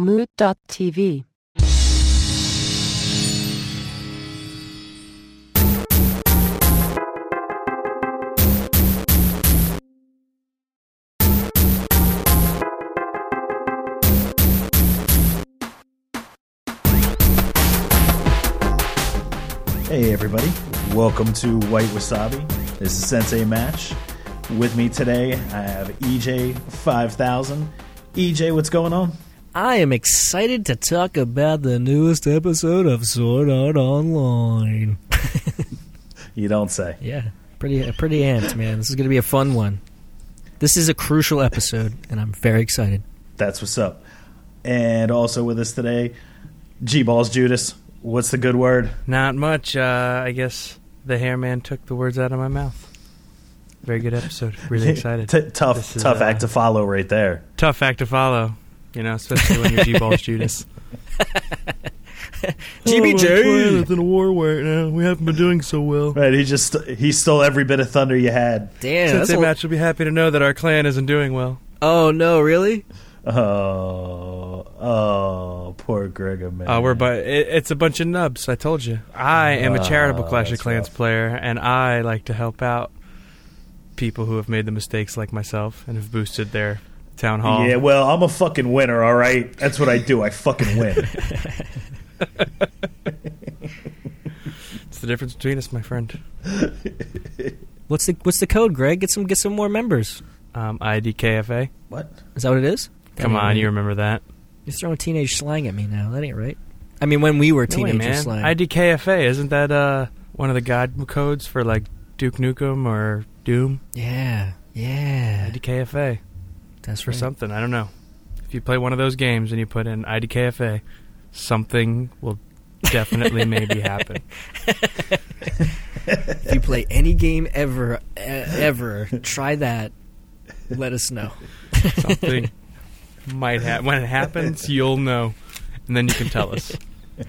Mood.tv. Hey everybody, welcome to White Wasabi. This is Sensei Match. With me today, I have EJ five thousand. EJ, what's going on? I am excited to talk about the newest episode of Sword Art Online. You don't say. Yeah, pretty pretty amped, man. This is going to be a fun one. This is a crucial episode, and I'm very excited. That's what's up. And also with us today, G Balls Judas. What's the good word? Not much. Uh, I guess the hairman took the words out of my mouth. Very good episode. Really excited. T- tough, This is, tough uh, act to follow right there. Tough act to follow. You know, especially when you're G balls Judas. GBJ. in a war right now. We haven't been doing so well. Right, he just he stole every bit of thunder you had. Damn. That's Sensei a, Match will be happy to know that our clan isn't doing well. oh no, really? Oh, oh, poor Gregor man. Uh, we're but it, it's a bunch of nubs. I told you. I am a charitable Oh, Clash of Clans rough. player, and I like to help out people who have made the mistakes like myself and have boosted their town hall. Yeah, well, I'm a fucking winner, all right? That's what I do. I fucking win. It's the difference between us, my friend. What's the what's the code, Greg? Get some get some more members. Um, IDKFA. what? Is that what it is? Come That on, you remember that? You're throwing teenage slang at me now. That ain't right. I mean, when we were No way, teenager man. slang. IDKFA isn't that uh, one of the god codes for like Duke Nukem or Doom? yeah, yeah. IDKFA That's for right. something. I don't know. If you play one of those games and you put in IDKFA, something will definitely maybe happen. If you play any game ever, e- ever, try that. Let us know. Something might happen. When it happens, you'll know, and then you can tell us.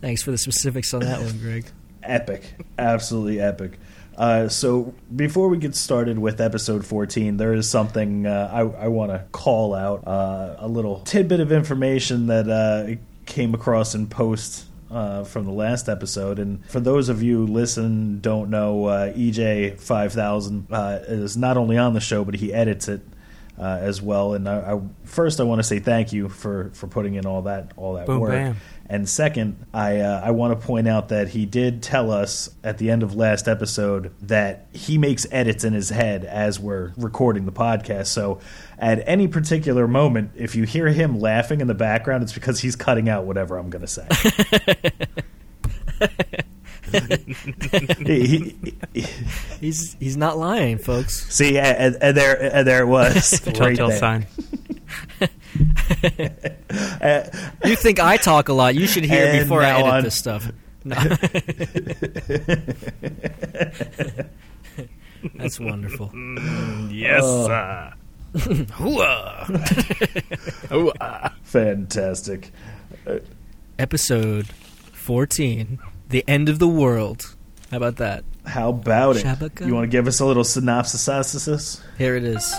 Thanks for the specifics on that one, Greg. Epic. Absolutely epic. Uh, so before we get started with episode 14, there is something uh, I, I want to call out. Uh, a little tidbit of information that uh, came across in post uh, from the last episode. And for those of you who listen, don't know, uh, EJ 5000 uh, is not only on the show, but he edits it. Uh, as well, and I, I, first I want to say thank you for, for putting in all that all that Boom, work. bam. And second, I uh, I want to point out that he did tell us at the end of last episode that he makes edits in his head as we're recording the podcast. So at any particular moment, if you hear him laughing in the background, it's because he's cutting out whatever I'm going to say. He- he- he- He's he's not lying, folks. see, and, and there and there it was. The right telltale there. sign. You think I talk a lot? You should hear And before I now edit on- this stuff. No. That's wonderful. Mm, yes. Oh. sir. Hooah! Fantastic. Episode fourteen: The End of the World. How about that? How about it? Shabaka. You want to give us a little synopsis? Here it is.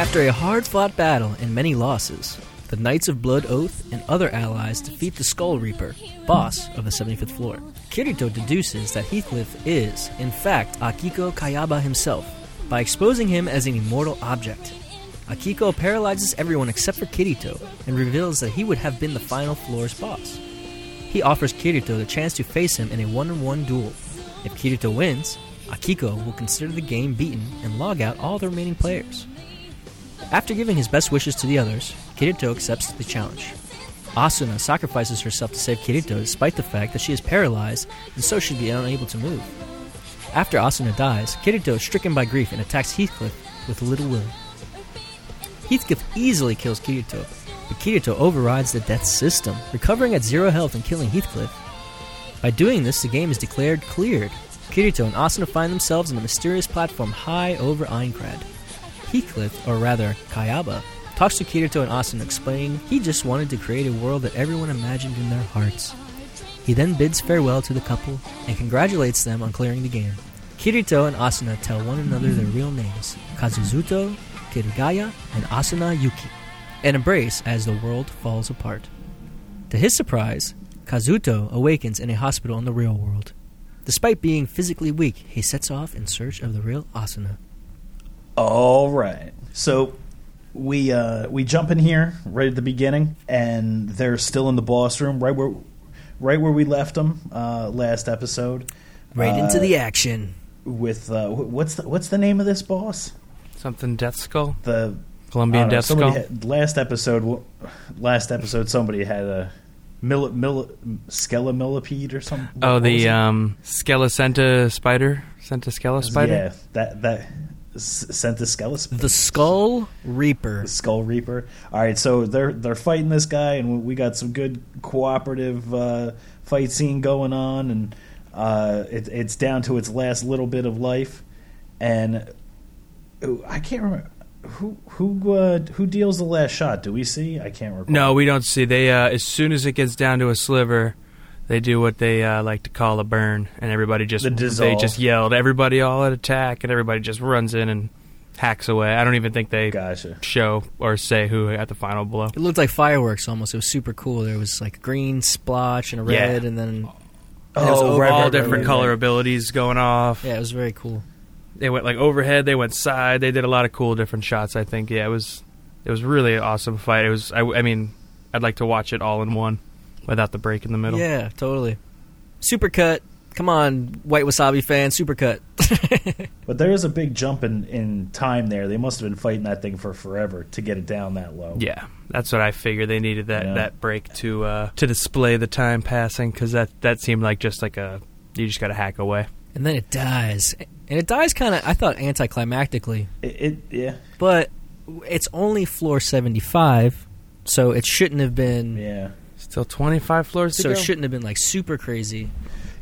After a hard fought battle and many losses, the Knights of Blood Oath and other allies defeat the Skull Reaper, boss of the 75th floor. Kirito deduces that Heathcliff is, in fact, Akiko Kayaba himself by exposing him as an immortal object. Akiko paralyzes everyone except for Kirito and reveals that he would have been the final floor's boss. He offers Kirito the chance to face him in a one on one duel. If Kirito wins, Akiko will consider the game beaten and log out all the remaining players. After giving his best wishes to the others, Kirito accepts the challenge. Asuna sacrifices herself to save Kirito despite the fact that she is paralyzed and so should be unable to move. After Asuna dies, Kirito is stricken by grief and attacks Heathcliff with Little will. Heathcliff easily kills Kirito, but Kirito overrides the death system, recovering at zero health and killing Heathcliff. By doing this, the game is declared cleared. Kirito and Asuna find themselves on a mysterious platform high over Aincrad. Heathcliff, or rather Kayaba, talks to Kirito and Asuna explaining he just wanted to create a world that everyone imagined in their hearts. He then bids farewell to the couple and congratulates them on clearing the game. Kirito and Asuna tell one another their real names Kazuzuto, Kirigaya, and Asuna Yuki, and embrace as the world falls apart. To his surprise, Kazuto awakens in a hospital in the real world. Despite being physically weak, he sets off in search of the real Asuna. All right. So we uh, we jump in here right at the beginning, and they're still in the boss room, right where right where we left them uh, last episode. Right Uh, into the action. with uh, what's the, what's the name of this boss? Something Death Skull, The Colombian I know, Death Skull. had- last episode, last episode, somebody had a mil, mil, skella millipede or something. oh, What the it? um, Skelecenta spider, Centascella spider. Yeah, that that S- Centiscella spider. The Skull Reaper. the Skull Reaper. All right, so they're they're fighting this guy, and we got some good cooperative uh, fight scene going on, and uh, it, it's down to its last little bit of life, and I can't remember who who uh, who deals the last shot. Do we see? I can't recall. No, we don't see. They uh, as soon as it gets down to a sliver, they do what they uh, like to call a burn, and everybody just The they just yelled, "Everybody all at attack!" and everybody just runs in and hacks away. I don't even think they Gotcha. show or say who at the final blow. It looked like fireworks almost. It was super cool. There was like a green splotch and a Yeah. red, and then It was Oh, over right, all right, different right, color right. abilities going off. yeah, it was very cool. They went like overhead, they went side, they did a lot of cool different shots. I think, yeah, it was it was really an awesome fight. It was, I, I mean, I'd like to watch it all in one without the break in the middle. Yeah, totally. Supercut. Come on, White Wasabi fan, supercut. But there is a big jump in, in time there. They must have been fighting that thing for forever to get it down that low. Yeah, that's what I figured. They needed that, Yeah. that break to uh, to display the time passing because that that seemed like just like a you just got to hack away. and then it dies. And it dies kind of, I thought, anticlimactically. It, it yeah But it's only floor 75, so it shouldn't have been. yeah. Still twenty five floors to So it shouldn't have been like super crazy.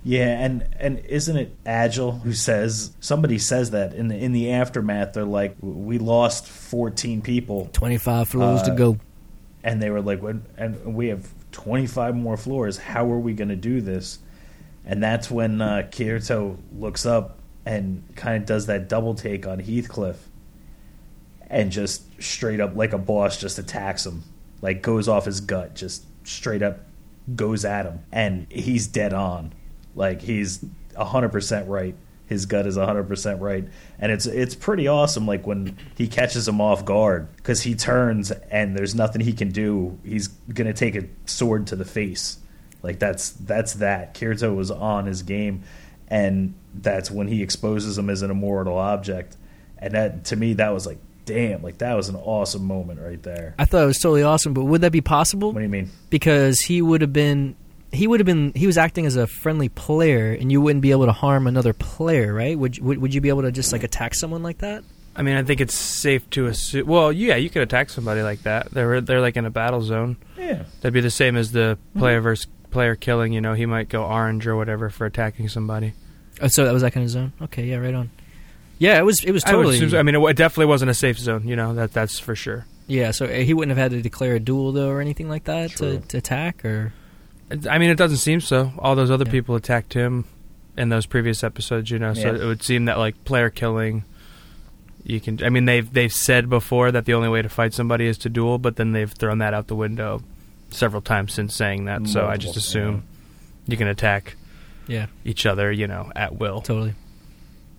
Yeah, and and isn't it Agil who says somebody says that in the in the aftermath? They're like, we lost fourteen people, 25 floors to Uh, go. and they were like, and we have twenty five more floors. How are we going to do this? And that's when uh, Kirito looks up and kind of does that double take on Heathcliff, and just straight up like a boss just attacks him, like goes off his gut, just straight up goes at him, and he's dead on. Like he's hundred percent right. His gut is hundred percent right, and it's it's pretty awesome. Like when he catches him off guard because he turns and there's nothing he can do. He's gonna take a sword to the face. Like that's that's that. Kirito was on his game, and that's when he exposes him as an immortal object. And that to me, that was like, damn, like that was an awesome moment right there. I thought it was totally awesome, but would that be possible? What do you mean? Because he would have been. He would have been. He was acting as a friendly player, and you wouldn't be able to harm another player, right? Would you- would, would you be able to just like attack someone like that? I mean, I think it's safe to assume. Well, yeah, you could attack somebody like that. They're they're like in a battle zone. Yeah, That'd be the same as the mm-hmm. player versus player killing. You know, he might go orange or whatever for attacking somebody. Oh, so that was that kind of zone. Okay, yeah, right on. Yeah, it was. It was I, totally. assume so. I mean, it, it definitely wasn't a safe zone. You know, that that's for sure. yeah, so uh, he wouldn't have had to declare a duel though, or anything like that to, to attack, or I mean, it doesn't seem so. All those other Yeah. people attacked him in those previous episodes, you know. So Yeah. it would seem that like player killing, you can. I mean, they've they've said before that the only way to fight somebody is to duel, but then they've thrown that out the window several times since saying that. so I just Multiple, assume you can attack yeah, each other, you know, at will. totally.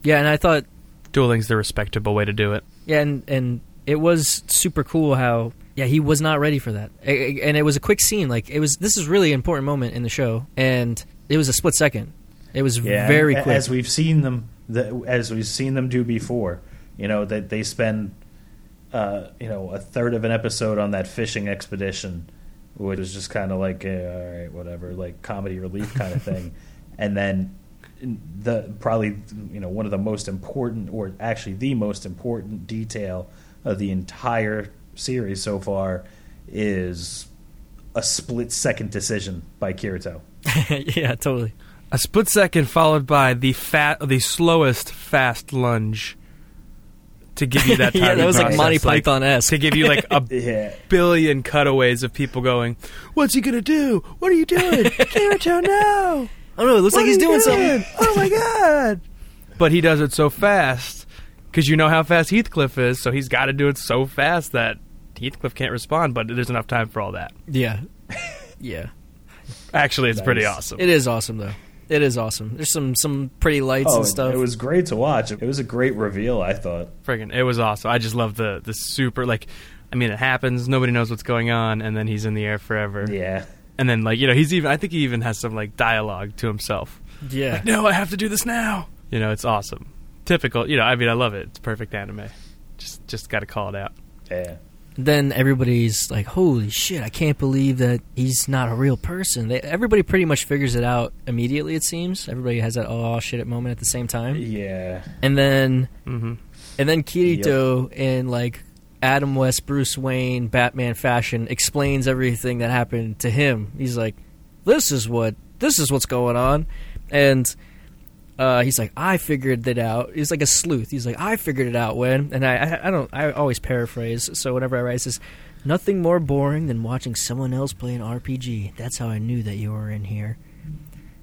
Yeah, and I thought Dueling's the respectable way to do it. Yeah, and and it was super cool how yeah he was not ready for that, A- a- and it was a quick scene. Like it was this is really an important moment in the show, and it was a split second. It was yeah. very quick. As we've seen them, the, as we've seen them do before. You know that they spend, uh, you know, a third of an episode on that fishing expedition, which is just kind of like, eh, all right, whatever, like comedy relief kind of thing, and then the probably you know one of the most important, or actually the most important detail of the entire series so far is a split second decision by Kirito. yeah, totally. A split second followed by the fat, the slowest fast lunge to give you that yeah, that was like process. Monty Python esque. to give you like a Yeah. billion cutaways of people going, "What's he gonna do? What are you doing, Kirito? No! Oh know. it looks like he's are you doing something. Oh my god!" but he does it so fast because you know how fast Heathcliff is, so he's got to do it so fast that Heathcliff can't respond. But there's enough time for all that. Yeah. Yeah. Actually, it's pretty awesome. It is awesome though. It is awesome. There's some some pretty lights Oh, and stuff. it was great to watch. It was a great reveal, I thought. Friggin', it was awesome. I just love the the super like. I mean, it happens. Nobody knows what's going on, and then he's in the air forever. Yeah. And then, like you know, he's even. I think he even has some like dialogue to himself. yeah. Like, no, I have to do this now. You know, it's awesome. Typical. You know, I mean, I love it. It's perfect anime. Just, just got to call it out. Yeah. Then everybody's like, "Holy shit! I can't believe that he's not a real person." They, everybody pretty much figures it out immediately. It seems everybody has that "oh shit" at moment at the same time, Yeah. and then hmm and then Kirito and like Adam West, Bruce Wayne, Batman fashion explains everything that happened to him. He's like, "This is what this is what's going on," and uh, he's like, "I figured it out." He's like a sleuth. He's like, "I figured it out when," and I, I, I don't, I always paraphrase. So whenever I write this, nothing more boring than watching someone else play an RPG. That's how I knew that you were in here.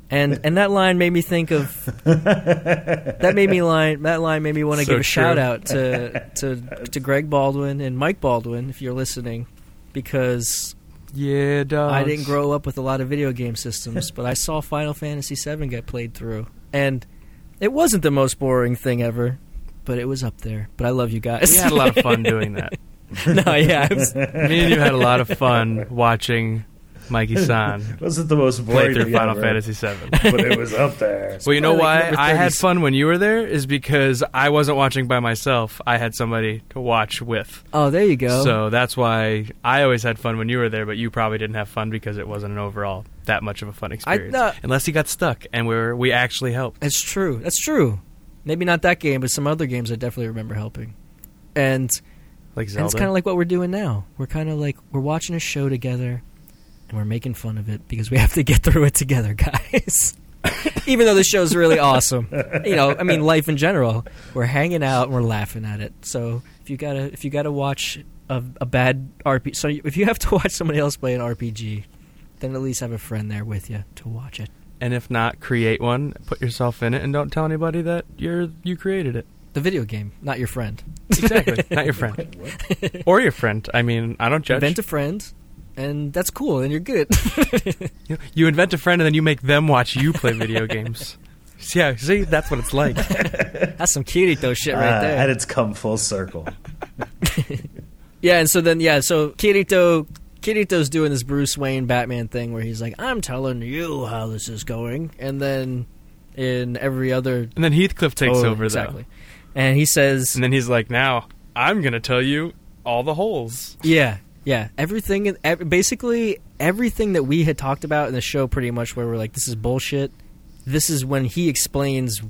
And and that line made me think of that made me line that line made me want to So give a true. shout out to to to Greg Baldwin and Mike Baldwin if you're listening because Yeah, dog. I didn't grow up with a lot of video game systems, but I saw Final Fantasy VII get played through, and it wasn't the most boring thing ever, but it was up there. But I love you guys. We had a lot of fun doing that. no, yeah, was- Me and you had a lot of fun watching Mikey San Wasn't the most play boring through Final ever, Fantasy VII. but it was up there. Well, you know why I had fun when you were there is because I wasn't watching by myself. I had somebody to watch with. oh, there you go. So that's why I always had fun when you were there, but you probably didn't have fun because it wasn't an overall that much of a fun experience. no- Unless you got stuck and we were we actually helped. That's true. That's true. Maybe not that game, but some other games I definitely remember helping. And, Like and it's kind of like what we're doing now. We're kind of like we're watching a show together, and we're making fun of it because we have to get through it together, guys. Even though the show's really awesome, you know, I mean, life in general, we're hanging out and we're laughing at it. So if you gotta if you gotta watch a, a bad RPG, so if you have to watch somebody else play an RPG, then at least have a friend there with you to watch it. and if not, create one, put yourself in it, and don't tell anybody that you're you created it. The video game, not your friend. Exactly, not your friend or your friend. I mean, I don't judge. invent a friend, and that's cool, and you're good. You- you invent a friend, and then you make them watch you play video games. Yeah, see, that's what it's like. that's some Kirito shit right Ah, there. and it's come full circle. yeah, and so then yeah, so Kirito Kirito's doing this Bruce Wayne Batman thing where he's like, "I'm telling you how this is going," and then in every other And then Heathcliff takes Oh, over, exactly, and he says. And then he's like, "Now I'm gonna tell you all the holes." "Yeah, yeah, everything, ev- basically everything that we had talked about in the show, pretty much where we're like, this is bullshit." This is when he explains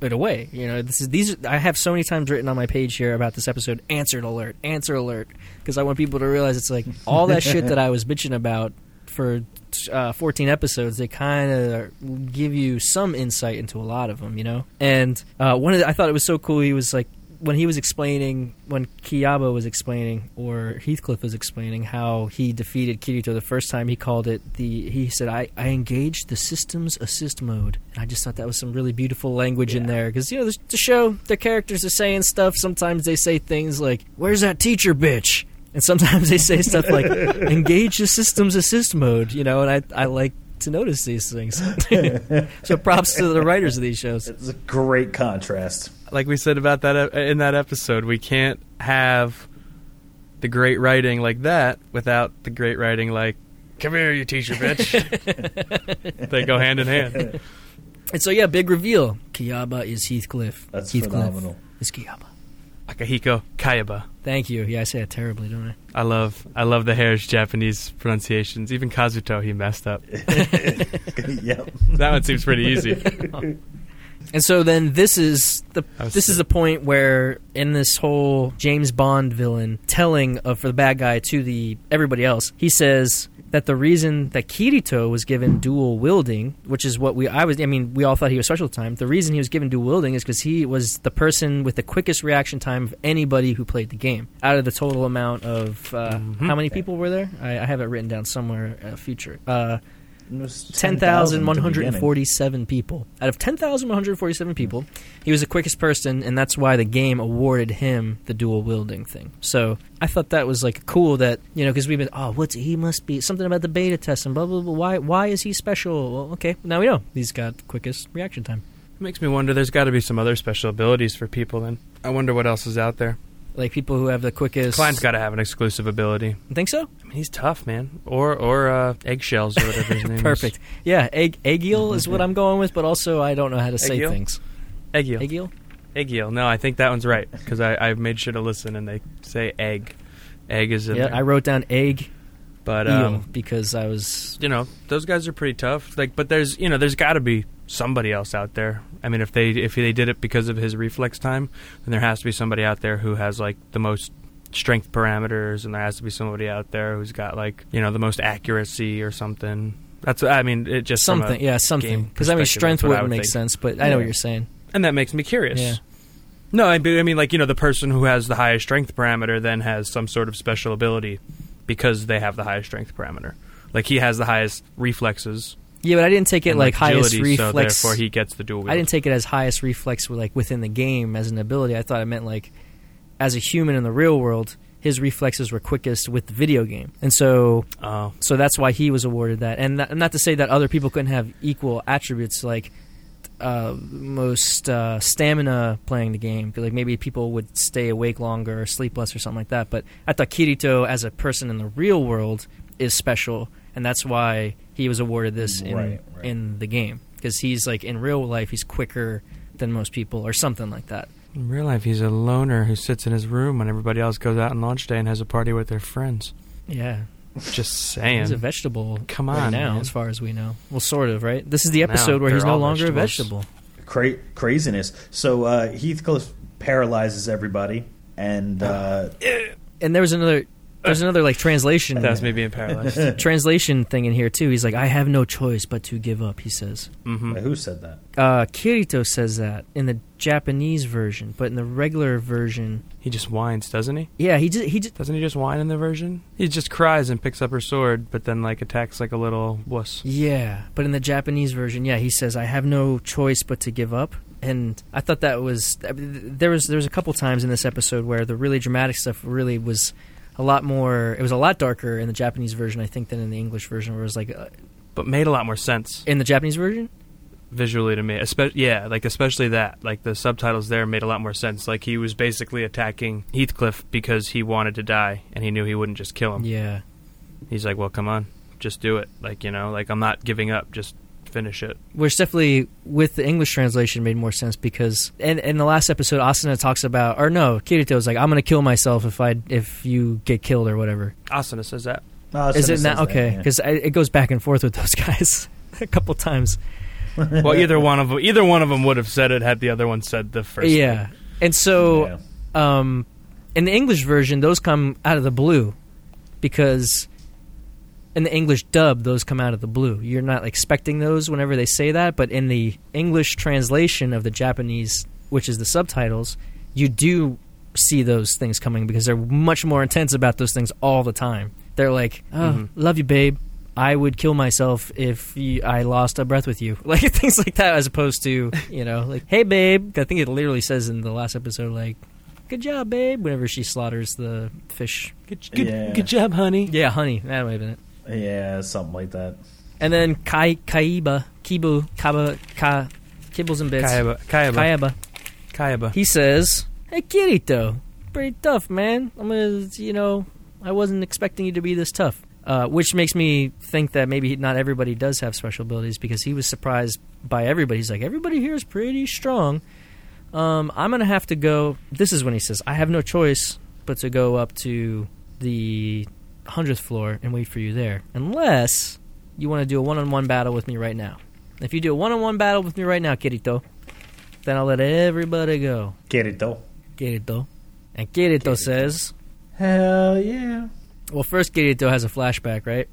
it away. You know, this is these. I have so many times written on my page here about this episode. Answered alert, answer alert, because I want people to realize it's like all that shit that I was bitching about for uh, 14 episodes. They kind of give you some insight into a lot of them, you know. And uh, one of the, I thought it was so cool. He was like when he was explaining when Kiyaba was explaining or Heathcliff was explaining how he defeated Kirito the first time. He called it the. He said, "I I engaged the systems assist mode." And I just thought that was some really beautiful language in there because you know the, the show, their characters are saying stuff. Sometimes they say things like, "Where's that teacher bitch?" And sometimes they say stuff like "engage the systems assist mode," you know. And I I like to notice these things. so props to the writers of these shows. It's a great contrast. Like we said about that uh, in that episode, we can't have the great writing like that without the great writing like, "Come here, you teacher bitch." they go hand in hand. And so yeah, big reveal. Kiyaba is Heathcliff. That's Heathcliff phenomenal. is Kiyaba. Akahiko Kayaba. Thank you. Yeah, I say it terribly, don't I? I love I love the hair's Japanese pronunciations. Even Kazuto he messed up. yep. That one seems pretty easy. And so then this is the this is the point where in this whole James Bond villain telling of for the bad guy to the everybody else, he says that the reason that Kirito was given dual wielding, which is what we I was I mean we all thought he was special time. The reason he was given dual wielding is because he was the person with the quickest reaction time of anybody who played the game out of the total amount of uh, Mhm. how many people were there? I, I have it written down somewhere. Uh, future. Uh, It was 10,000 at the beginning. 10,147 people. Out of 10,147 people, he was the quickest person, and that's why the game awarded him the dual wielding thing. So I thought that was like cool that, you know, because we've been, oh, what's he must be something about the beta test and blah, blah, blah. Why, why is he special? Well, okay, now we know. He's got quickest reaction time. It makes me wonder. There's got to be some other special abilities for people. Then I wonder what else is out there. Like people who have the quickest. Klein's got to have an exclusive ability. You think so? I mean, he's tough, man. Or or uh, eggshells or whatever his name Perfect. is. Yeah, egg, egg eel is what I'm going with, but also I don't know how to say things. Egg eel. Egg eel? Egg eel. No, I think that one's right because I I made sure to listen and they say egg. Egg is in Yeah, there. I wrote down egg but eel um, because I was. you know, those guys are pretty tough. Like, but there's you know, there's got to be somebody else out there. I mean, if they if they did it because of his reflex time, then there has to be somebody out there who has like the most strength parameters, and there has to be somebody out there who's got like you know the most accuracy or something. That's I mean, it just Something, yeah, something. Because I mean, strength that's what I wouldn't would make think. sense, but I know Yeah. what you're saying. and that makes me curious. Yeah. No, I I mean, like you know, the person who has the highest strength parameter then has some sort of special ability because they have the highest strength parameter. Like he has the highest reflexes, Yeah, but I didn't take it like highest agility, so therefore he gets the dual. I didn't take it as highest reflex, like within the game as an ability. I thought it meant like as a human in the real world, his reflexes were quickest with the video game, and so Oh, so that's why he was awarded that. And not, not to say that other people couldn't have equal attributes, like uh, most uh, stamina playing the game. Like maybe people would stay awake longer or sleep less or something like that. But I thought Kirito, as a person in the real world, is special, and that's why he was awarded this in Right, right. in the game because he's like in real life he's quicker than most people or something like that. in real life, he's a loner who sits in his room when everybody else goes out on launch day and has a party with their friends. Yeah, Just saying. he's a vegetable. Come right on, now, man. as far as we know. Well, sort of, right? This is the Now, episode where he's no longer vegetables. a vegetable. Cra- craziness. So uh, Heathcliff paralyzes everybody, and uh, and there was another there's another like translation That's me being paralyzed. translation thing in here too he's like i have no choice but to give up he says hmm who said that? uh kirito says that in the japanese version but in the regular version He just whines, doesn't he? yeah he just he just Doesn't he just whine in the version? He just cries and picks up her sword, but then like attacks like a little wuss. yeah but in the japanese version yeah he says i have no choice but to give up and i thought that was there was there was a couple times in this episode where the really dramatic stuff really was a lot more it was a lot darker in the japanese version i think than in the english version where it was like uh, But made a lot more sense in the japanese version visually to me. Especially, yeah, like especially that. Like the subtitles there made a lot more sense. Like he was basically attacking Heathcliff because he wanted to die and he knew he wouldn't just kill him. yeah He's like, "Well, come on, just do it." Like you know, like I'm not giving up. Just finish it. which definitely with the English translation made more sense because in, in the last episode Asuna talks about or no Kirito Kirito's like I'm gonna kill myself if I if you get killed or whatever Asuna says that. Oh, is so it not that, okay yeah. because it goes back and forth with those guys a couple times Well, either one of them, either one of them would have said it had the other one said the first. yeah and so Yeah. um in the English version those come out of the blue because in the English dub those come out of the blue you're not expecting those whenever they say that but in the English translation of the Japanese which is the subtitles you do see those things coming because they're much more intense about those things all the time they're like oh Mhm. love you babe I would kill myself if you, I lost a breath with you, like things like that, as opposed to you know, like, "Hey, babe." I think it literally says in the last episode, like, "Good job, babe." Whenever she slaughters the fish. Good, good, Yeah. good job, honey. Yeah, honey. That might have been it. Yeah, something like that. And then Kai Kaiba Kibu Kaba Ka Kibbles and Bits Kayaba, Kayaba, Kayaba. Kayaba. He says, "Hey, Kirito, pretty tough, man. I'm gonna, you know, I wasn't expecting you to be this tough." Uh, which makes me think that maybe not everybody does have special abilities because he was surprised by everybody. He's like, everybody here is pretty strong. Um, I'm gonna have to go. This is when he says, "I have no choice but to go up to the hundredth floor and wait for you there, unless you want to do a one-on-one battle with me right now. If you do a one-on-one battle with me right now, Kirito, then I'll let everybody go." Kirito. Kirito. And Kirito says, Hell yeah. well, first Kirito has a flashback, right?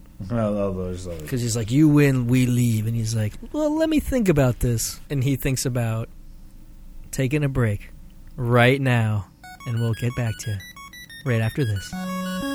Because he's like, you win, we leave. And he's like, well, let me think about this. And he thinks about taking a break right now. And we'll get back to you right after this.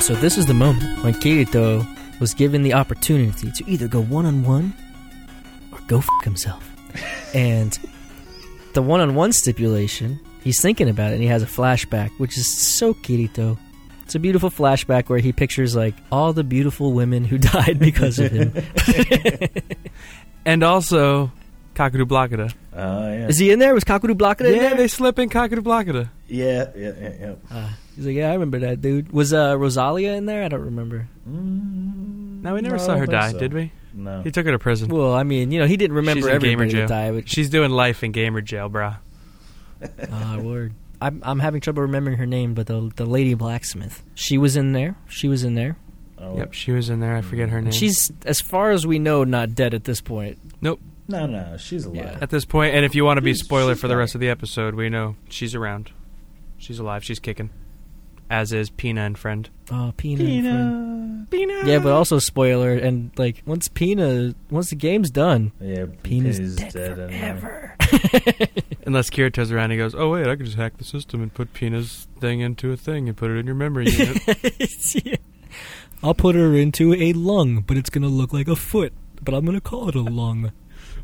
And so this is the moment when Kirito was given the opportunity to either go one on one or go f himself. and the one on one stipulation, he's thinking about it and he has a flashback, which is so Kirito. It's a beautiful flashback where he pictures like all the beautiful women who died because of him. And also, Kakadu Blockada. Oh yeah. Is he in there? Was Kakuru Blockada in Yeah, there? they slip in Kakadu Blockada. yeah, yeah, yeah, yeah. Uh, he's like, yeah, I remember that dude. Was uh, Rosalia in there? I don't remember. Mm, No, we never I saw her die, so. did we? No. He took her to prison. Well, I mean, you know, he didn't remember She's in gamer everybody jail. to die. But She's doing life in gamer jail, brah. Ah, word. I'm I'm having trouble remembering her name, but the the lady blacksmith. She was in there. She was in there. Oh, Yep, she was in there. I forget her name. She's, as far as we know, not dead at this point. Nope. No, no, she's alive. Yeah. at this point, and if you want to be She's- spoiler she's for the fine. rest of the episode, we know she's around. She's alive. She's kicking. As is Pina and friend. Oh, Pina. and friend. Pina. Yeah, but also spoiler, and like once Pina, once the game's done, Yeah, Pina's Pina's dead, dead in there. Uh, forever. Unless Kirito's around, he goes, "Oh wait, I could just hack the system and put Pina's thing into a thing and put it in your memory unit." Yeah. I'll put her into a lung, but it's gonna look like a foot. But I'm gonna call it a lung.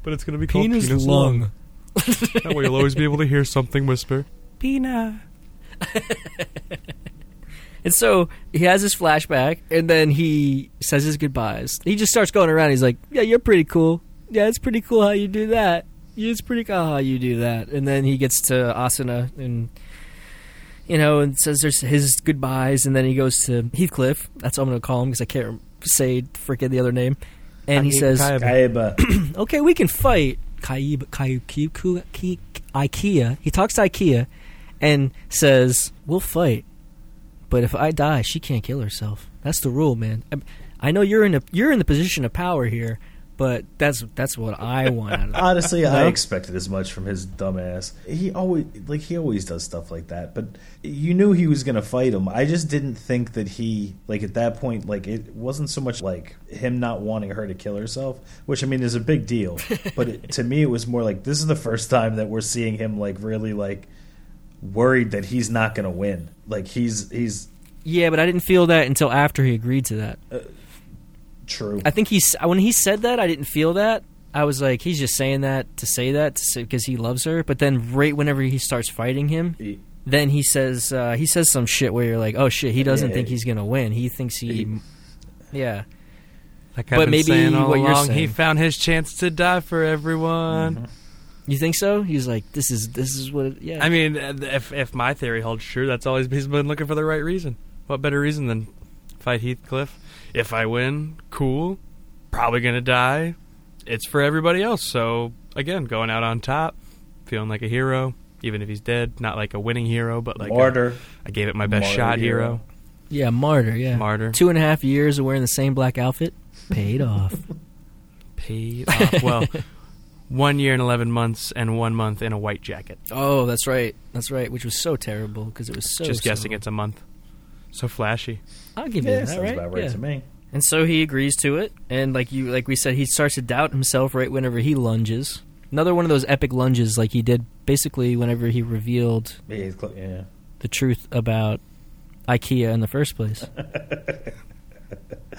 but it's gonna be called Pina's, Pina's, lung. That way, you'll always be able to hear something whisper, "Pina." And so he has his flashback, and then he says his goodbyes. He just starts going around. He's like, "Yeah, you're pretty cool. Yeah, it's pretty cool how you do that. Yeah, it's pretty cool how you do that." And then he gets to Asuna, and you know, and says there's his goodbyes, and then he goes to Heathcliff. That's what I'm going to call him because I can't say freaking the other name. And he says, Kaiba. Kaiba. okay, we can fight. Kaiba, Kaiba, Kaiba, IKEA. He talks to IKEA and says, "We'll fight, but if I die, she can't kill herself. That's the rule, man. I, I know you're in a you're in the position of power here, but that's that's what I want." Out of it. Honestly, I expected as much from his dumbass. He always like he always does stuff like that. But you knew he was gonna fight him. I just didn't think that he like at that point like it wasn't so much like him not wanting her to kill herself, which I mean is a big deal. but it, to me, it was more like this is the first time that we're seeing him like really like worried that he's not gonna win. Like he's he's yeah, but I didn't feel that until after he agreed to that. true. I think he's when he said that, I didn't feel that. I was like, he's just saying that to say that because he loves her. But then, right whenever he starts fighting him, He- then he says uh, he says some shit where you're like, oh shit, he doesn't Yeah. think he's gonna win. He thinks he, He- yeah. Like But I've been maybe saying all what you're along, he found his chance to die for everyone. Mhm. You think so? He's like, this is this is what. It, yeah. I mean, uh, if if my theory holds true, that's always he's been looking for the right reason. What better reason than fight Heathcliff? If I win, cool. Probably gonna die. It's for everybody else. So again, going out on top, feeling like a hero, even if he's dead. Not like a winning hero, but like Martyr. I gave it my best Martyr shot hero. hero. yeah, martyr. Yeah, Martyr. Two and a half years of wearing the same black outfit paid off. Paid off. Well, one year and eleven months, and one month in a white jacket. Oh, that's right. That's right. Which was so terrible because it was so. Just guessing, so- it's a month. So flashy. I'll give you Yeah, that. sounds Right? about right yeah. to me. And so he agrees to it, and like you, like we said, he starts to doubt himself right whenever he lunges. Another one of those epic lunges, like he did basically whenever he revealed Yeah, he's cl- yeah. the truth about IKEA in the first place.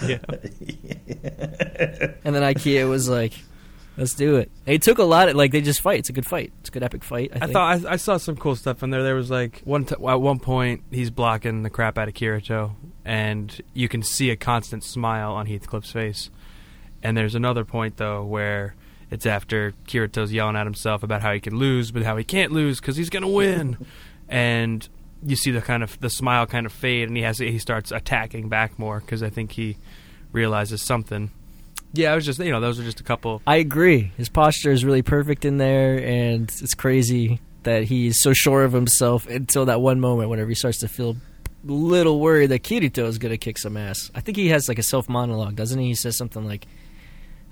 Yeah. And then IKEA was like, "Let's do it." It took a lot. Of, like they just fight. It's a good fight. It's a good epic fight. I, I thought I, I saw some cool stuff in there. There was like one t- at one point he's blocking the crap out of Kirito, and you can see a constant smile on Heathcliff's face. And there's another point though where it's after Kirito's yelling at himself about how he can lose, but how he can't lose because he's gonna win, and you see the kind of the smile kind of fade, and he has he starts attacking back more because I think he realizes something. Yeah, I was just you know those are just a couple. I agree. His posture is really perfect in there, and it's crazy that he's so sure of himself until that one moment whenever he starts to feel a little worried that Kirito is going to kick some ass. I think he has like a self monologue, doesn't he? He says something like,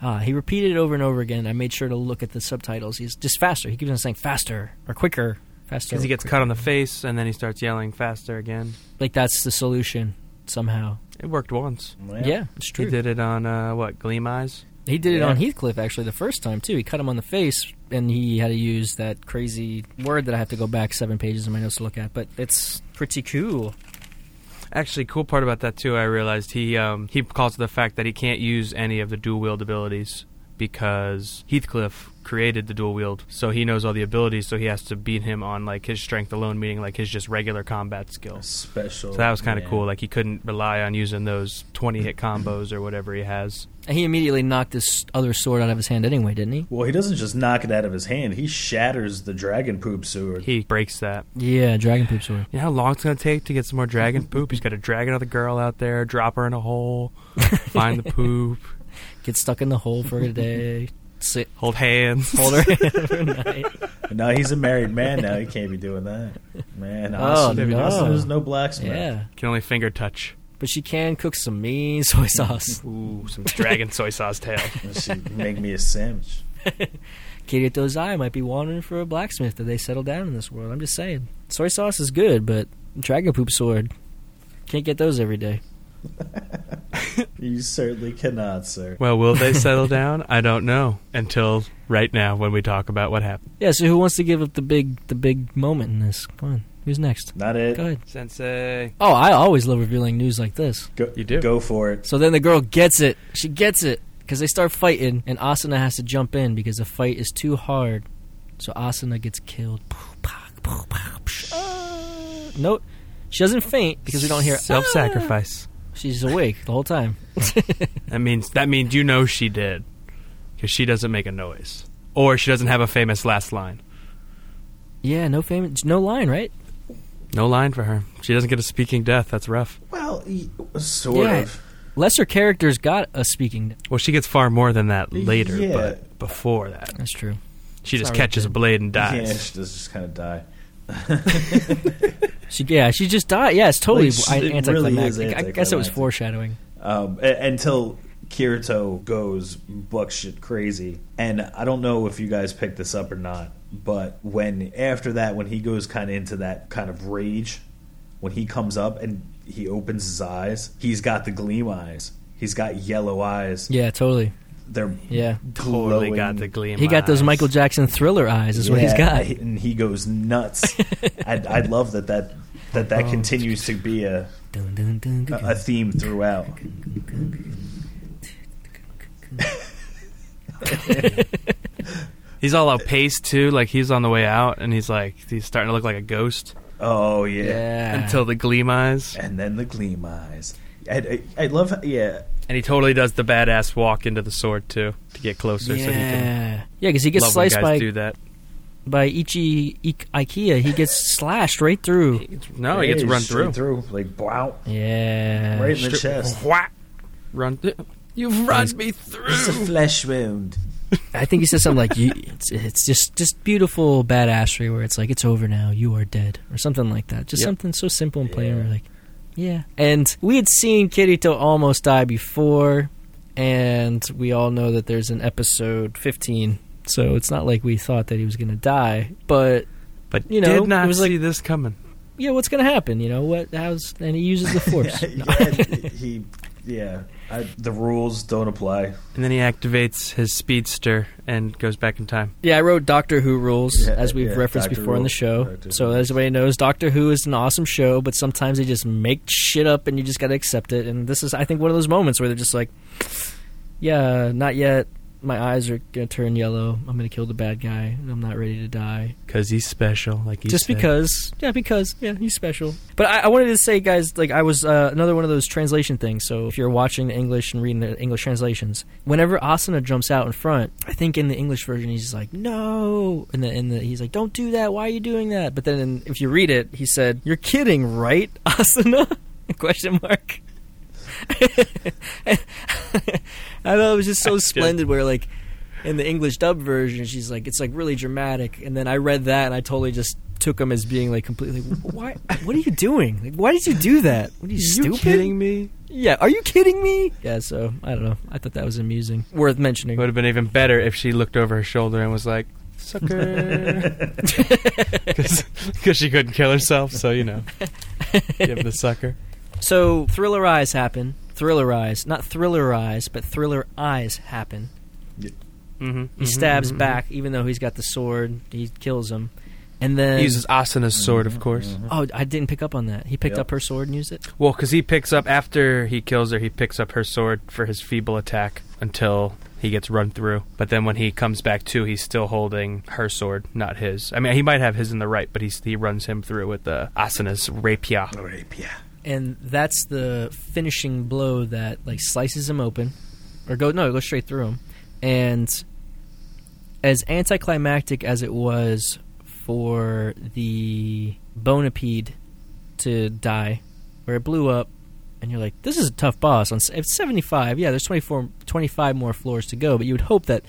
ah, he repeated it over and over again. I made sure to look at the subtitles. He's just faster. He keeps on saying faster or quicker, faster. Because he gets quicker. cut on the face, and then he starts yelling faster again. Like that's the solution somehow. It worked once. Yeah, it's true. He did it on uh, what Gleam Eyes. He did it Yeah. on Heathcliff actually the first time too. He cut him on the face, and he had to use that crazy word that I have to go back seven pages in my notes to look at. But it's pretty cool. Actually, cool part about that too. I realized he um, he calls to the fact that he can't use any of the dual wield abilities because Heathcliff created the dual wield, so he knows all the abilities. So he has to beat him on like his strength alone, meaning like his just regular combat skills. Special. So that was kind of cool. Like he couldn't rely on using those twenty hit combos or whatever he has. And he immediately knocked this other sword out of his hand anyway, didn't he? Well, he doesn't just knock it out of his hand; he shatters the dragon poop sword. He breaks that. Yeah, dragon poop sword. You know how long it's gonna take to get some more dragon poop? He's got to drag another girl out there, drop her in a hole, find the poop, Get stuck in the hole for a day. Sit, hold hands. hold her hand for a night. no, he's a married man now. He can't be doing that. Man, Oh, Austin, no. Austin is no blacksmith. Yeah, Can only finger touch. but she can cook some mean soy sauce. Ooh, some dragon soy sauce tail. She make me a sandwich. Kirito eye might be wandering for a blacksmith that they settle down in this world. I'm just saying. Soy sauce is good, but dragon poop sword can't get those every day. You certainly cannot, sir. Well, will they settle down? I don't know until right now when we talk about what happened. Yeah. So who wants to give up the big the big moment in this? Come on, who's next? Not it. Go ahead. Sensei. Oh, I always love revealing news like this. Go, You do. Go for it. So then the girl gets it. She gets it because they start fighting, and Asuna has to jump in because the fight is too hard. So Asuna gets killed. Nope. She doesn't faint because we don't hear self-sacrifice. "Ah." She's awake the whole time. That means that means you know she did because she doesn't make a noise or she doesn't have a famous last line. yeah, no fame, no line, right? No line for her. She doesn't get a speaking death. That's rough. Well, sort Yeah. of. Lesser characters got a speaking. Death. Well, she gets far more than that later, Yeah. but before that, That's true. she just Sorry, catches a blade and Yeah, dies. she does just kind of die. She yeah, she just died. Yeah, it's totally Like, I- it really anticlimactic. I guess it was foreshadowing. um, until Kirito goes buckshit crazy. And I don't know if you guys picked this up or not, but when after that, when he goes kind of into that kind of rage, when he comes up and he opens his eyes, he's got the gleam eyes. He's got yellow eyes. Yeah, totally. They're Yeah. Totally glowing. got the gleam. He got those. Michael Jackson thriller eyes. Is what he's got. and he goes nuts. I, I love that that that that Oh. continues to be a a, a theme throughout. He's all out pace too. Like he's on the way out, and he's like he's starting to look like a ghost Oh yeah. Yeah. until the gleam eyes, and then the gleam eyes. I, I, I love, yeah, and he totally does the badass walk into the sword too to get closer, so he can. yeah, yeah, because he gets sliced guys by do that. by Ichi Ik- Ikea. He gets slashed right through. He gets- no, he gets run through. through, like wow, Yeah, right in the Stri- chest. Whack. Run. You've run me through. It's a flesh wound. I think he said something like, you, "It's it's just just beautiful badassery where it's like it's over now, you are dead," or something like that. Just Yep. something so simple and plain. Yeah. We're like, yeah. And we had seen Kirito almost die before, and we all know that there's an episode 15. So it's not like we thought that he was going to die, but But You know, did not it was like- this coming. yeah, what's going to happen? You know what? How's and he uses the force. yeah, he, yeah. I, the rules don't apply. And then he activates his speedster and goes back in time. Yeah, I wrote Doctor Who rules, Yeah, as we've yeah, referenced Doctor before in the Who. show. Doctor so, as everybody knows, Doctor Who is an awesome show, but sometimes they just make shit up and you just got to accept it. And this is, I think, one of those moments where they're just like, yeah, not yet. My eyes are going to turn yellow. I'm going to kill the bad guy. I'm not ready to die. Because he's special, like he just said. because, yeah, because, yeah, he's special. But I, I wanted to say, guys, like, I was uh, another one of those translation things. So, if you're watching the English and reading the English translations, whenever Asuna jumps out in front, I think in the English version, he's like, no. And then in the, he's like, don't do that. Why are you doing that? But then in, if you read it, he said, you're kidding, right, Asuna? Question mark. I thought it was just so splendid where, like, in the English dub version, she's like, it's like really dramatic. And then I read that and I totally just took him as being like completely, why? What are you doing? Like, why did you do that? What are you, you stupid? kidding me? Yeah, are you kidding me? Yeah, so I don't know. I thought that was amusing, worth mentioning. would have been even better if she looked over her shoulder and was like, sucker. Because she couldn't kill herself, so, you know. Give the sucker. So Thriller Eyes happen. Thriller Eyes, not Thriller Eyes, but Thriller Eyes happen. Mm-hmm. He mm-hmm. stabs mm-hmm. back, even though he's got the sword. He kills him, And then He uses Asuna's sword, of mm-hmm. course. Oh, I didn't pick up on that. He picked Yep. up her sword and used it. Well, because he picks up after he kills her, he picks up her sword for his feeble attack until he gets run through. But then when he comes back to, he's still holding her sword, not his. I mean, he might have his in the right, but he's, he runs him through with the Asuna's rapier. Rapier. And that's the finishing blow that like slices him open, or go no, it goes straight through him. And as anticlimactic as it was for the Bonapede to die, where it blew up, and you're like, this is a tough boss. On it's 75, yeah, there's 24, 25 more floors to go, but you would hope that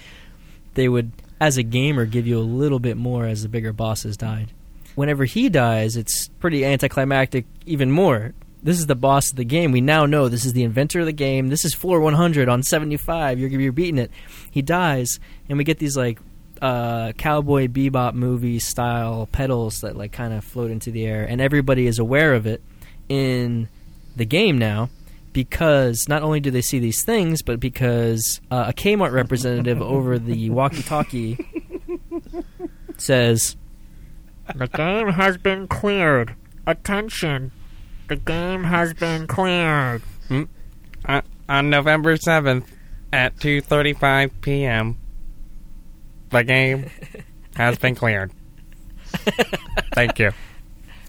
they would, as a gamer, give you a little bit more as the bigger bosses died. Whenever he dies, it's pretty anticlimactic even more. This is the boss of the game. We now know this is the inventor of the game. This is floor 100 on 75. You're you're beating it. He dies, and we get these like uh, cowboy bebop movie style pedals that like kind of float into the air, and everybody is aware of it in the game now because not only do they see these things, but because uh, a Kmart representative over the walkie-talkie says, The game has been cleared. Attention. The game has been cleared. Uh, on November 7th at 2.35 p.m., the game has been cleared. Thank you.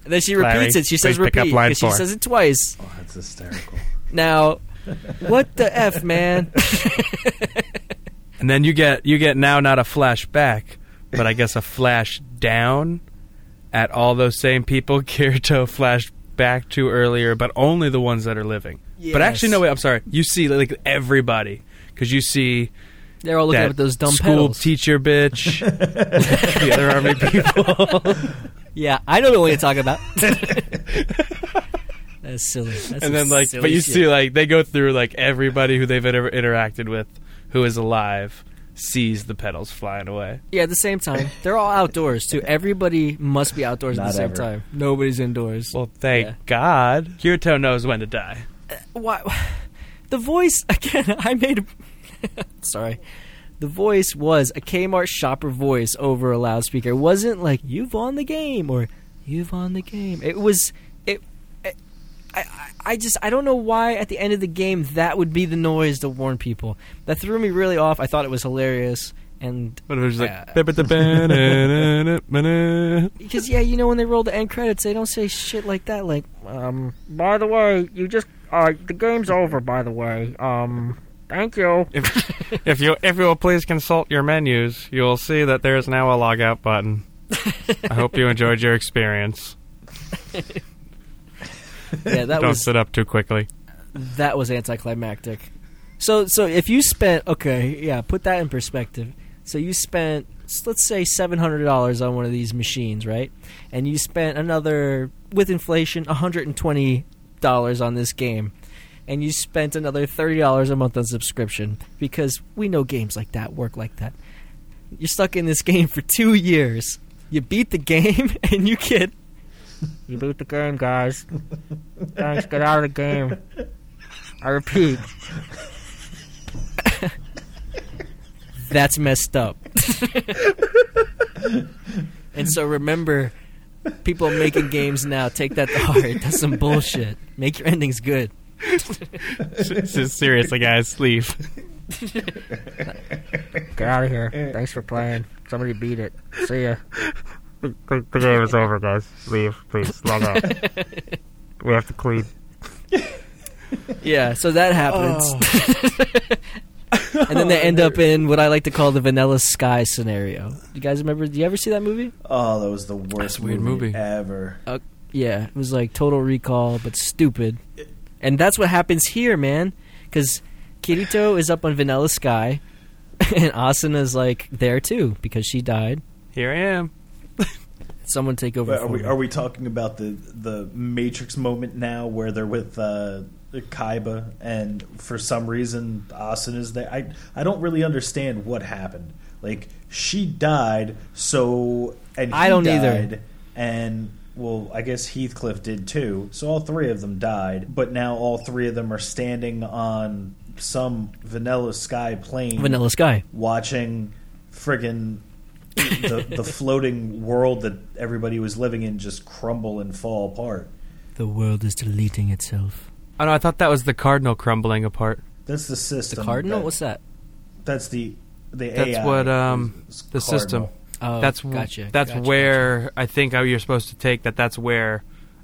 and then she Larry, repeats it. She says please pick up repeat line because she four. says it twice. Oh, that's hysterical. Now, what the f, man? And then you get you get now not a flashback, but I guess a flash down at all those same people Kirito flashed back to earlier, but only the ones that are living. But actually, no way. I'm sorry. You see like everybody because you see They're all looking that at those dumb school pedals. teacher bitch, the other army people, yeah, I know the one you're talking about. That's silly. That's and then like, but you shit. see like they go through like everybody who they've ever interacted with who is alive sees the pedals flying away. Yeah, at the same time, they're all outdoors too. Everybody must be outdoors at Not the same ever. time. Nobody's indoors. Well, thank Yeah. God, Kirito knows when to die. Uh, why? The voice again. I made. A, sorry. The voice was a Kmart shopper voice over a loudspeaker. It wasn't like "You've won the game" or "You've won the game." It was. I, I- just I don't know why at the end of the game that would be the noise to warn people. That threw me really off. I thought it was hilarious, and But it was like because yeah, you know when they roll the end credits, they don't say shit like that. Like Um, by the way, you just, uh, the game's over, by the way. Um, thank you. if, if you if you will please consult your menus, you will see that there is now a logout button. I hope you enjoyed your experience. yeah, that Don't was sit up too quickly. that was anticlimactic. So so if you spent okay, yeah, put that in perspective. So you spent let's say seven hundred dollars on one of these machines, right? And you spent another with inflation hundred and twenty dollars on this game. And you spent another thirty dollars a month on subscription because we know games like that work like that. You're stuck in this game for two years. You beat the game and you get You beat the game, guys. Thanks, get out of the game. I repeat. that's messed up. and so remember, people making games now take that to heart. That's some bullshit. Make your endings good. Seriously, guys, leave. Get out of here. Thanks for playing. Somebody beat it. See ya. The, the, the game is over, guys. Leave, please. Log off. we have to clean. Yeah, so that happens. Oh. and then they end up in what I like to call the Vanilla Sky scenario. You guys remember? Do you ever see that movie? Oh, that was the worst That's a weird movie. ever. Uh, yeah, it was like Total Recall, but stupid. And that's what happens here, man. Because Kirito is up on Vanilla Sky, and Asuna's like there too because she died. Here I am. Someone take over. Wait, are we me. are we talking about the the Matrix moment now where they're with uh, Kaiba and for some reason Asuna's there? I I don't really understand what happened. Like she died, so and he I don't either. And well, I guess Heathcliff did too. So all three of them died, but now all three of them are standing on some vanilla sky plane, Vanilla Sky. watching friggin' the the floating world that everybody was living in just crumble and fall apart. The world is deleting itself. Oh no, I thought that was the cardinal crumbling apart. That's the system. The cardinal? that- What's that? that's the the That's AI what, um, is- is the system. cardinal. Oh, that's w- gotcha. That's gotcha, where I think you're supposed to take that. That's where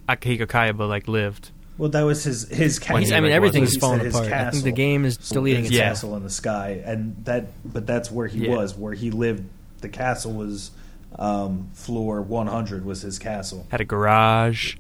Akihiko Kayaba like lived. Well, that was his his castle. When I mean, like, everything's He falling his apart. I think the game is deleting his itself. castle in the sky, and that, but that's where he Yeah. was. Where he lived, the castle was um, floor 100 was his castle. Had a garage.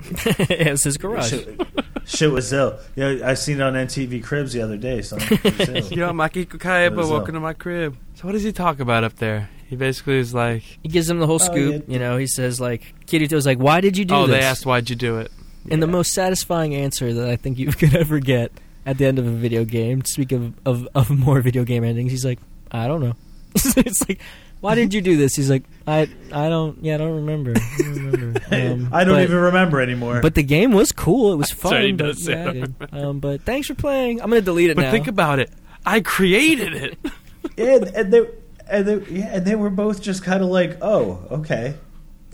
it was his garage. Shit, shit was ill. Yeah, I seen it on MTV Cribs the other day. So It was ill. Yo, Makiko Kayaba, What is welcome up? to my crib. So what does he talk about up there? He basically is like, He gives him the whole Oh, scoop. yeah. You know, he says like Kirito's like, "Why did you do oh, this?" they asked why'd you do it. And the most satisfying answer that I think you could ever get at the end of a video game, speak of, of, of more video game endings, he's like, I don't know. it's like, why did you do this? He's like, I I don't, yeah, I don't remember. I don't, remember. Um, I don't but- even remember anymore. But the game was cool. It was fun. what he but, does say, yeah, I I don't did. um, but thanks for playing. I'm gonna delete it But now. think about it. I created it. and, and they and they yeah, and they were both just kind of like, oh, okay,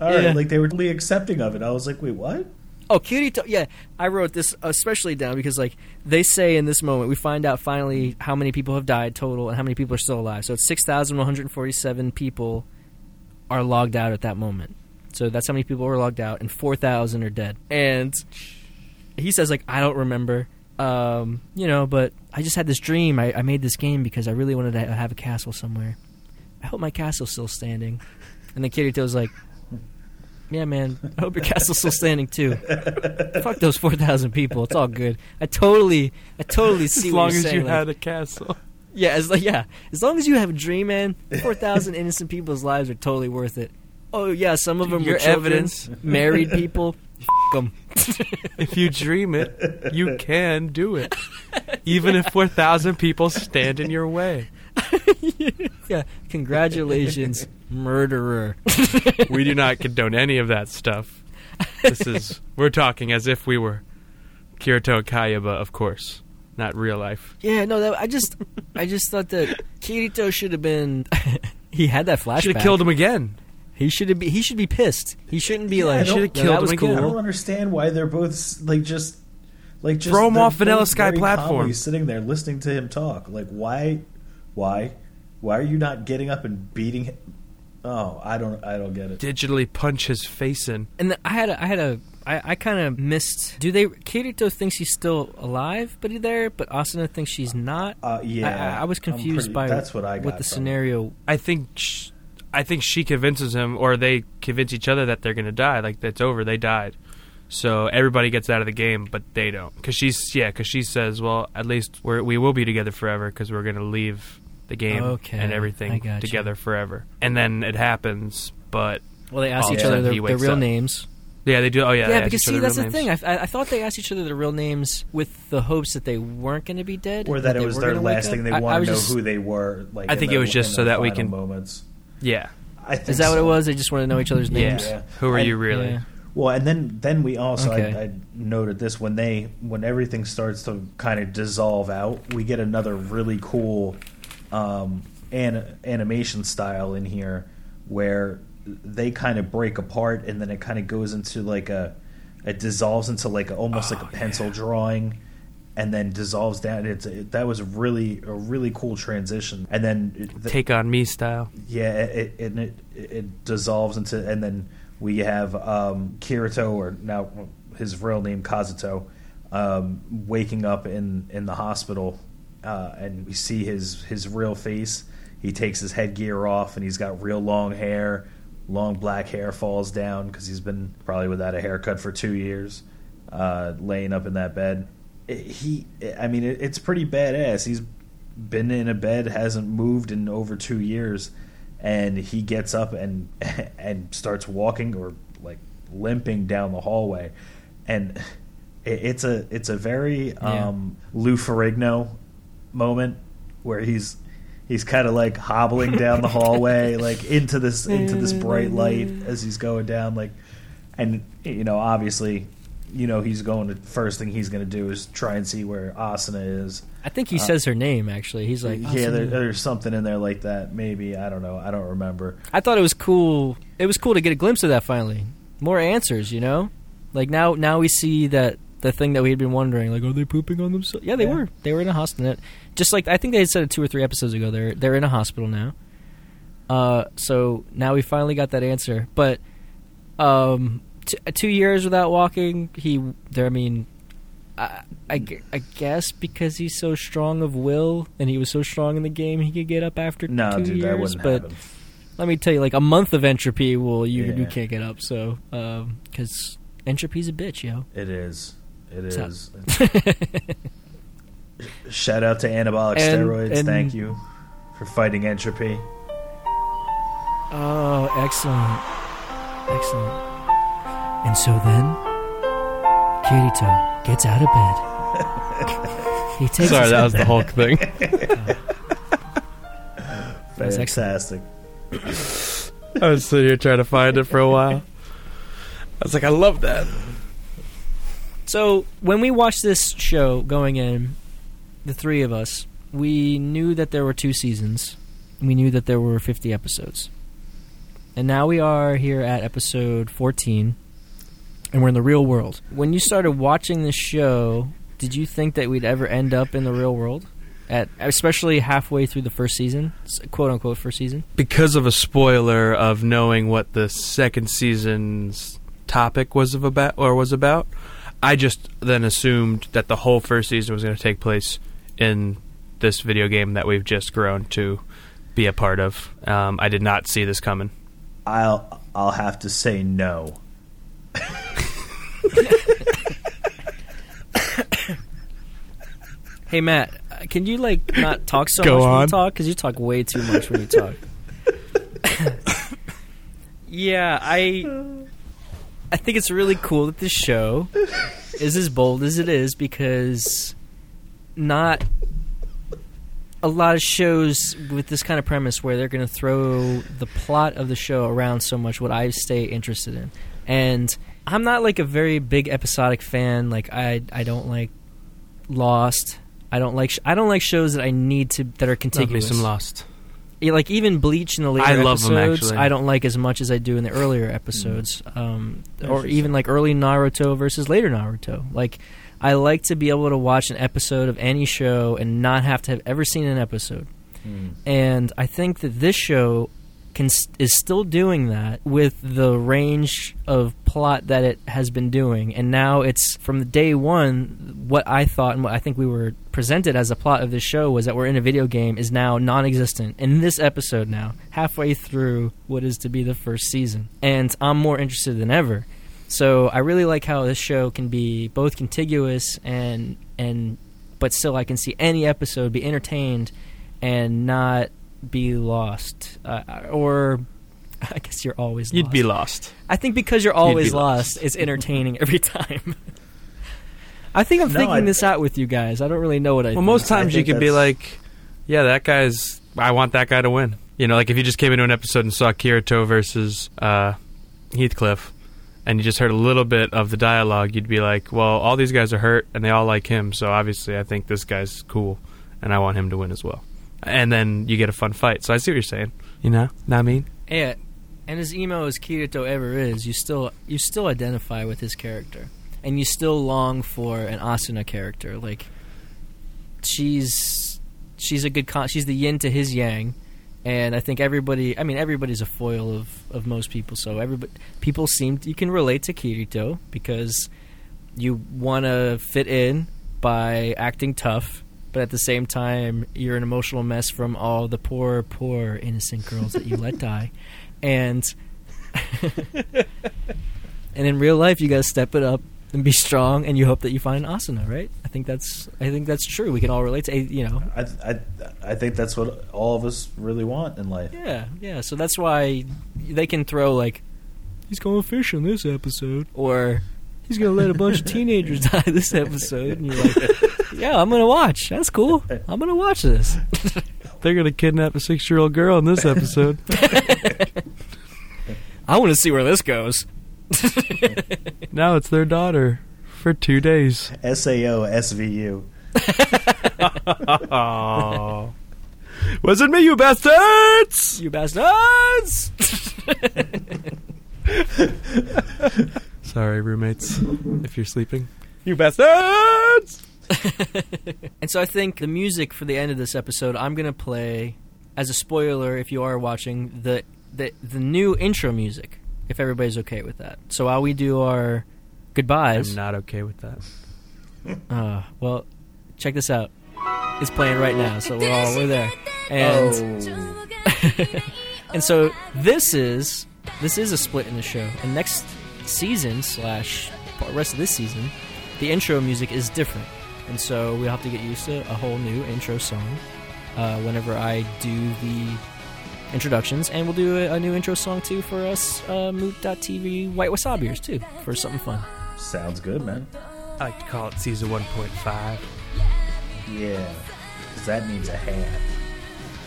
all right, Yeah. like they were really accepting of it. I was like, wait, what? Oh, Kirito. Yeah, I wrote this especially down because, like, they say in this moment, we find out finally how many people have died total and how many people are still alive. So it's 6,147 people are logged out at that moment. So that's how many people were logged out, and 4,000 are dead. And he says, like, I don't remember. Um, you know, but I just had this dream. I, I made this game because I really wanted to have a castle somewhere. I hope my castle's still standing. And then Kirito's like, yeah, man. I hope your castle's still standing too. Fuck those four thousand people. It's all good. I totally, I totally see as what long as saying. you like- had a castle. yeah, as like yeah, as long as you have a dream, man. Four thousand innocent people's lives are totally worth it. Oh yeah, some of them Your were evidence. married people. Them. If you dream it, you can do it. Even if 4,000 people stand in your way. yeah, congratulations, murderer. We do not condone any of that stuff. This is, we're talking as if we were Kirito Kayaba, of course, not real life. Yeah, no, that, I just, I just thought that Kirito should have been. he had that flashback. He should have killed him again. He should be. He should be pissed. He shouldn't be I like. Should've that killed was him again. I don't understand why they're both like just like just Throw 'em they're off Vanilla Sky platform. calmly sitting there listening to him talk. Like why, why, why are you not getting up and beating him? Oh, I don't, I don't get it. Digitally punch his face in. And I had a, I had a, I, I kind of missed. Do they? Kirito thinks he's still alive, but he's there. But Asuna thinks she's not. Uh, yeah, I, I was I'm confused pretty- by that's what I got what the from it. scenario. I think sh- I think she convinces him, or they convince each other that they're going to die. Like that's over, they died. So everybody gets out of the game, but they don't. Because she's yeah, because she says, well, at least we're, we will be together forever because we're going to leave the game Okay, and everything gotcha. together forever. And then it happens, but Well, they asked Oh, each other their, their real up. names. yeah, they do. Oh yeah, Yeah, because see, that's the names. thing. I, I, I thought they asked each other their real names with the hopes that they weren't going to be dead, Or that it was their last thing they I- I to know just- who they were. Like I think it was just so that we can- moments. Yeah, I think Is that what it was? They just wanted to know each other's yeah. names. Yeah. Who are And- you really? Yeah. Well, and then then we also Okay. I, I noted this when they when everything starts to kind of dissolve out, we get another really cool um, an, animation style in here where they kind of break apart and then it kind of goes into like a it dissolves into like a, almost like a pencil drawing and then dissolves down. It's it, that was really a really cool transition. And then it, the- Take on me style. yeah, it it, it it dissolves into, and then we have um, Kirito, or now his real name Kazuto, um, waking up in in the hospital, uh, and we see his his real face. He takes his headgear off, and he's got real long hair. Long black hair falls down because he's been probably without a haircut for two years, uh, laying up in that bed. It- he, I mean, it, it's pretty badass. He's been in a bed, hasn't moved in over two years, and he gets up and and starts walking or like limping down the hallway, and it, it's a it's a very Yeah. um, Lou Ferrigno moment where he's he's kind of like hobbling down the hallway like into this into this bright light as he's going down like and you know obviously you know he's going to first thing he's going to do is try and see where Asuna is I think he says her name actually. He's like, Uh, yeah, there, there's something in there like that. Maybe I don't know. I don't remember. I thought it was cool. It was cool to get a glimpse of that finally. More answers, you know. Like now, now we see that the thing that we had been wondering, like, are they pooping on themselves? Yeah, they Yeah. were. They were in a hospital. Just like I think they had said it two or three episodes ago. They're they're in a hospital now. Uh, so now we finally got that answer. But um, t- two years without walking, he there. I mean, I, I, I guess because he's so strong of will and he was so strong in the game, he could get up after No, two dude, years. but happen. let me tell you, like a month of entropy will you you can't get up. So because entropy's a bitch, yo. It is. It So- Shout out to anabolic And- steroids. and- Thank you for fighting entropy. Oh, excellent, excellent. And so then, Kirito gets out of bed. he takes. Sorry, that was the Hulk thing. was excellent. Fantastic. I was sitting here trying to find it for a while. I was like, I love that. So when we watched this show going in, the three of us, we knew that there were two seasons. We knew that there were 50 episodes. And now we are here at episode 14, and we're in the real world. When you started watching this show, did you think that we'd ever end up in the real world? At especially halfway through the first season, quote unquote first season. Because of a spoiler of knowing what the second season's topic was of about or was about, I just then assumed that the whole first season was going to take place in this video game that we've just grown to be a part of. Um, I did not see this coming. I'll I'll have to say no. Hey Matt, uh, can you like not talk so Go much when you talk? Because you talk way too much when you talk. yeah, I I think it's really cool that this show is as bold as it is because not a lot of shows with this kind of premise where they're going to throw the plot of the show around so much what I stay interested in. And I'm not like a very big episodic fan. Like I I don't like Lost. I don't like sh- I don't like shows that I need to that are Love me contiguous. some Lost. Yeah, like even Bleach in the later I love episodes, actually. I don't like as much as I do in the earlier episodes, um, or even like early Naruto versus later Naruto. Like, I like to be able to watch an episode of any show and not have to have ever seen an episode. Hmm. And I think that this show can is still doing that with the range of plot that it has been doing. And now it's from day one. What I thought and what I think we were presented as a plot of this show was that we're in a video game is now non-existent in this episode. Now halfway through what is to be the first season, and I'm more interested than ever. So I really like how this show can be both contiguous and and but still I can see any episode be entertained and not be lost uh, or I guess you're always You'd lost. be lost. I think because you're always be lost, lost. it's entertaining every time. I think I'm No, thinking I- this out with you guys. I don't really know what I Well, think. most I times you could be like, yeah, that guy's. I want that guy to win. You know, like if you just came into an episode and saw Kirito versus uh, Heathcliff, and you just heard a little bit of the dialogue, you'd be like, well, all these guys are hurt, and they all like him, so obviously I think this guy's cool, and I want him to win as well. And then you get a fun fight. So I see what you're saying. You know, not mean. Yeah, and as emo as Kirito ever is, you still you still identify with his character, and you still long for an Asuna character. Like she's she's a good con- she's the yin to his yang, and I think everybody. I mean, everybody's a foil of of most people. So everybody people seem you can relate to Kirito because you want to fit in by acting tough. But at the same time, you're an emotional mess from all the poor, poor innocent girls that you let die, and and in real life, you got to step it up and be strong, and you hope that you find an Asuna, right? I think that's I think that's true. We can all relate to eh, you know I, I I think that's what all of us really want in life. Yeah, yeah. So that's why they can throw like he's going fishing this episode, or he's gonna let a bunch of teenagers die this episode, and you're like, yeah, I'm gonna watch. That's cool. I'm gonna watch this. They're gonna kidnap a six-year-old girl in this episode. I want to see where this goes. now it's their daughter for two days. Sao SVU. Oh. Was it me, you bastards? You bastards! Sorry, roommates, if you're sleeping. You bastards! And so I think the music for the end of this episode, I'm gonna play as a spoiler if you are watching the the the new intro music. If everybody's okay with that. So while we do our goodbyes, I'm not okay with that. uh, well, check this out. It's playing right now, so we're all we're there. And oh, and so this is this is a split in the show. And next season slash rest of this season, the intro music is different. And so we'll have to get used to a whole new intro song uh, whenever I do the introductions. And we'll do a, a new intro song too for us, uh, Moot.tv White Wasabiers too, for something fun. sounds good, man. I like to call it season 1.5. Yeah, because that needs a hat.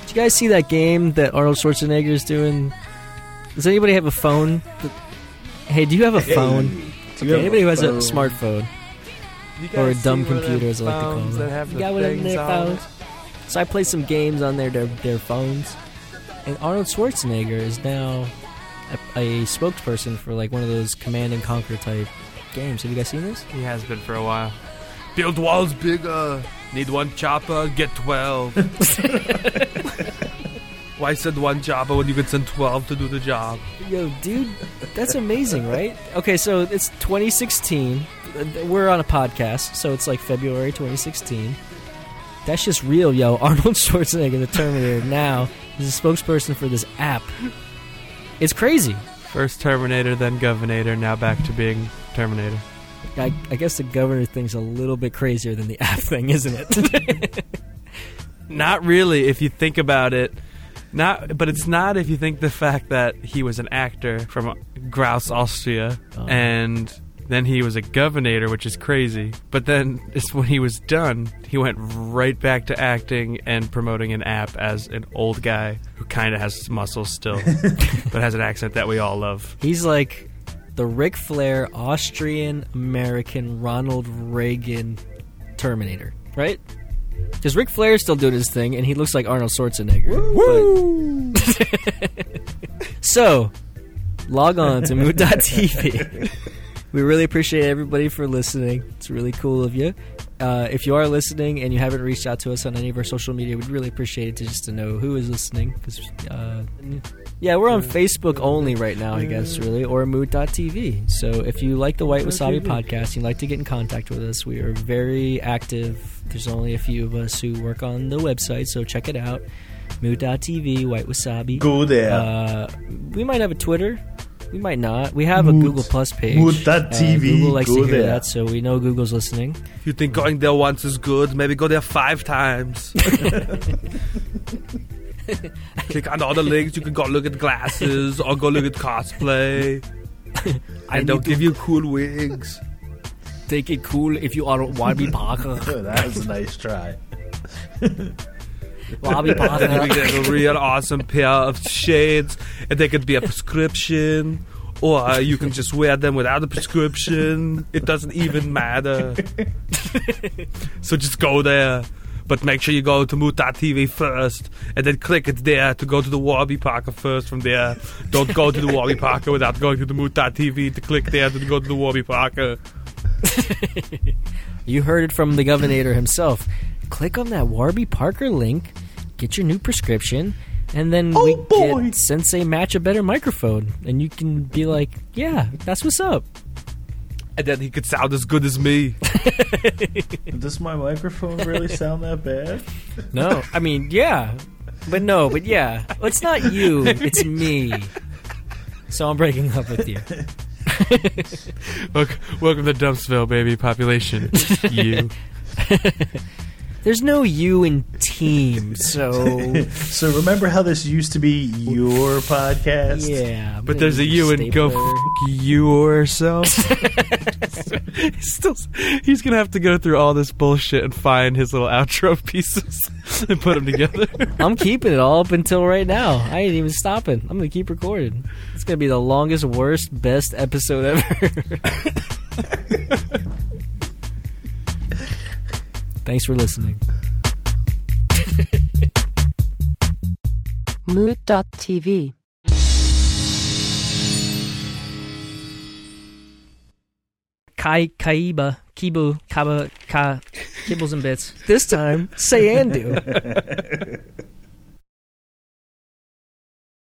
Did you guys see that game that Arnold Schwarzenegger is doing? Does anybody have a phone? Hey, do you have a phone? Hey, Okay, anybody who has a smartphone. Or a dumb computer, as I like to call them. You got one of their on phones. So I play some games on their their, their phones, and Arnold Schwarzenegger is now a, a spokesperson for like one of those Command and Conquer type games. Have you guys seen this? He has been for a while. Build walls bigger. Need one chopper, get 12. Why send one chopper when you could send 12 to do the job? Yo, dude, that's amazing, right? Okay, so it's 2016. We're on a podcast, so it's like February 2016. That's just real, yo. Arnold Schwarzenegger, the Terminator, now is a spokesperson for this app. It's crazy. First Terminator, then Governator, now back to being Terminator. I, I guess the governor thing's a little bit crazier than the app thing, isn't it? Not really, if you think about it. Not, but it's not if you think the fact that he was an actor from Graz, Austria, Oh. and then he was a governor, which is crazy. But then it's when he was done, he went right back to acting and promoting an app as an old guy who kind of has muscles still, but has an accent that we all love. He's like the Ric Flair Austrian American Ronald Reagan Terminator, right? Because Ric Flair's still doing his thing, and he looks like Arnold Schwarzenegger. Woo! So, log on to mood.tv. we really appreciate everybody for listening. It's really cool of you. Uh, if you are listening and you haven't reached out to us on any of our social media, we'd really appreciate it to just to know who is listening. Because, uh, yeah, we're on Facebook only right now, I guess, really, or mood.tv. So if you like the White Wasabi podcast, and you'd like to get in contact with us, we are very active. There's only a few of us who work on the website, so check it out. Mood.tv, White Wasabi. Go there. Uh, we might have a Twitter. We might not. We have a Mood- Google Plus page. Mood.tv, Uh, Google likes go to hear there. that, so we know Google's listening. If you think going there once is good, maybe go there five times. Click on all the links. You can go look at glasses or go look at cosplay. I And they'll to give you cool wigs. Take it cool if you are Wabi Parker. That was a nice try. Wabi You Parker. get a real awesome pair of shades, and they could be a prescription, or uh, you can just wear them without a prescription. It doesn't even matter. so just go there. But make sure you go to Moot.tv first, and then click it there to go to the Warby Parker first from there. Don't go to the Warby Parker without going to the Moot.tv to click there to go to the Warby Parker. You heard it from the governor himself. Click on that Warby Parker link, get your new prescription, and then Oh, we boy. get Sensei match a better microphone, and you can be like, "Yeah, that's what's up." And then he could sound as good as me. Does my microphone really sound that bad? No, I mean, yeah, but no, but yeah. Well, it's not you, it's me. So I'm breaking up with you. Look, welcome to Dumpsville, baby. Population. you. There's no you in team, so So remember how this used to be your podcast? yeah. But there's a you and go stapler. f- yourself. he's still, he's gonna have to go through all this bullshit and find his little outro pieces and put them together. I'm keeping it all up until right now. I ain't even stopping. I'm gonna keep recording. It's gonna be the longest, worst, best episode ever. Thanks for listening. Mood.tv. Kai Kaiba Kibu Kaba Ka Kibbles and Bits. This time, say and do.